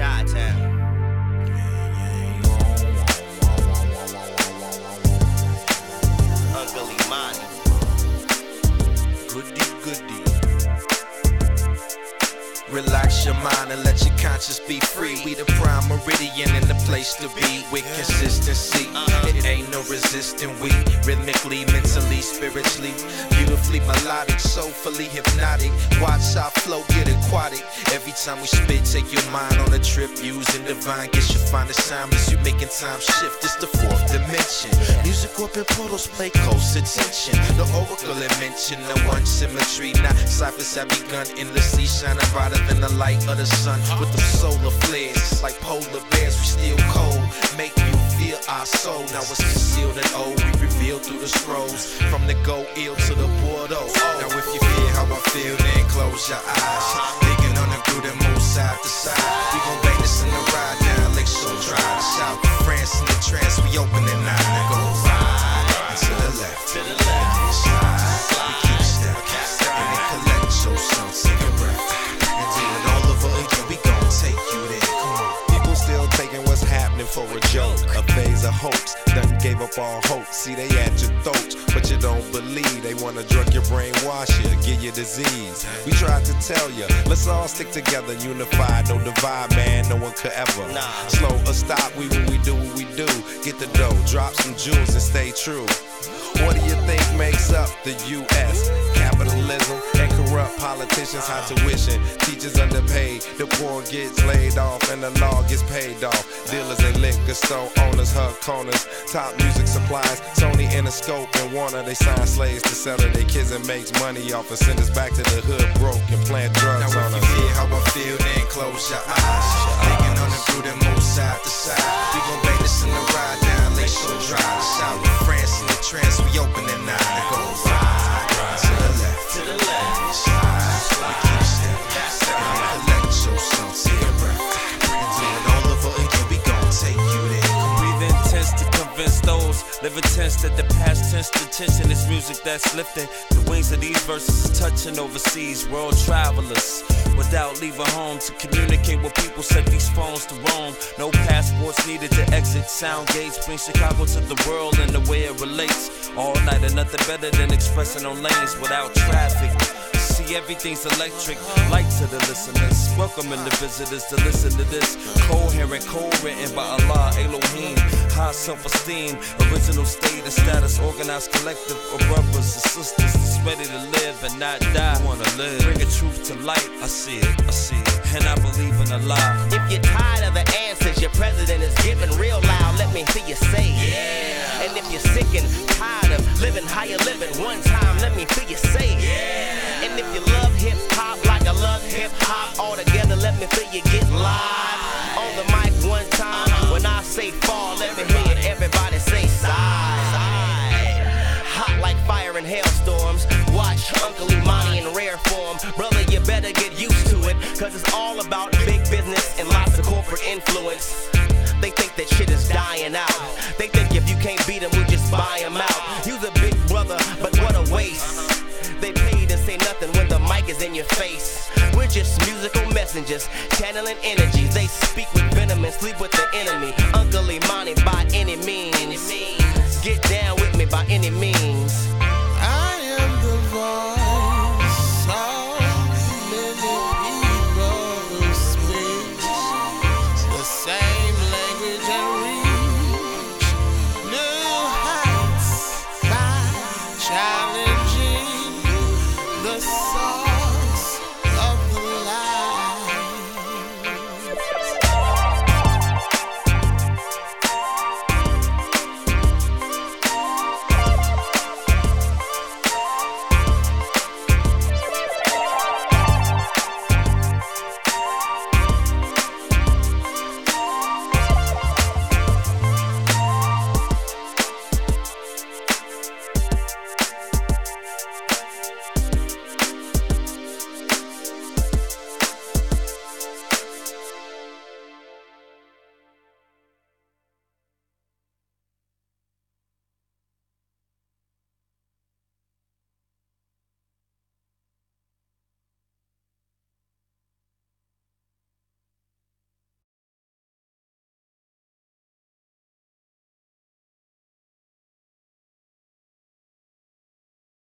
Chi Town. Uncle Imani. Goody, goody. Relax your mind and let your conscience be free. We the Primeridian and the place to be with consistency. It ain't no resisting. We rhythmically, mentally, spiritually, beautifully melodic, soulfully hypnotic. Watch our flow get aquatic. Every time we spit, take your mind on a trip. Using divine gifts, you find assignments. You making time shift. It's the fourth dimension. Music open portals, play close attention. The oracle and the one symmetry. Now ciphers have begun endlessly shining brighter than the light of the sun. With the solar flares, like polar bears, we still cold. Make you feel our soul. Now it's concealed and old. We reveal through the scrolls. From the go ill to the Bordeaux. Now if you feel how I feel, then close your eyes. A hoax. Done gave up all hope. See, they at your throats, but you don't believe. They wanna drug your brain, wash you, give you disease. We tried to tell you, let's all stick together, unified, no divide, man. No one could ever nah. slow or stop. We when we do what we do. Get the dough, drop some jewels, and stay true. What do you think makes up the U.S.? Capitalism corrupt politicians, high tuition, teachers underpaid, the poor gets laid off, and the law gets paid off. Dealers and liquor store owners hug corners, top music supplies, Sony Interscope and Warner. They sign slaves to sell to their kids and makes money off and send us back to the hood broke and plant drugs Now on if us. you feel how I feel, then close your eyes. Thinking on the groove and move side to side. We gon' bang this in the ride down living tense that the past tense to tension is music that's lifting. The wings of these verses touching overseas world travelers. Without leaving home to communicate with people, set these phones to roam. No passports needed to exit. Sound gates bring Chicago to the world and the way it relates. All night and nothing better than expressing on lanes without traffic. See, everything's electric. Light to the listeners. Welcoming the visitors to listen to this. Coherent, co-written by Allah, Elohim. High self-esteem, original state and status, organized collective of brothers and sisters that's ready to live and not die. Wanna live, bring a truth to light. I see it, I see it, and I believe in Allah. If you're tired of the answers your president is giving real loud, let me hear you say yeah. And if you're sick and tired of living how you're living one time, let me hear you say yeah. And if you love hip hop like I love hip hop, you get live. On the mic one time, when I say fall, let me hear everybody say side. Hot like fire and hailstorms. Watch Uncle Imani in rare form. Brother, you better get used to it, cause it's all about big business and lots of corporate influence. They think that shit is dying out. They think if you can't beat them, we just buy them out. You's a big brother, but what a waste. They pay to say nothing when the mic is in your face. We're just musical messengers, channeling energies. They speak with venom and sleep with the enemy. Uncle Imani by any means. Get down with me by any means.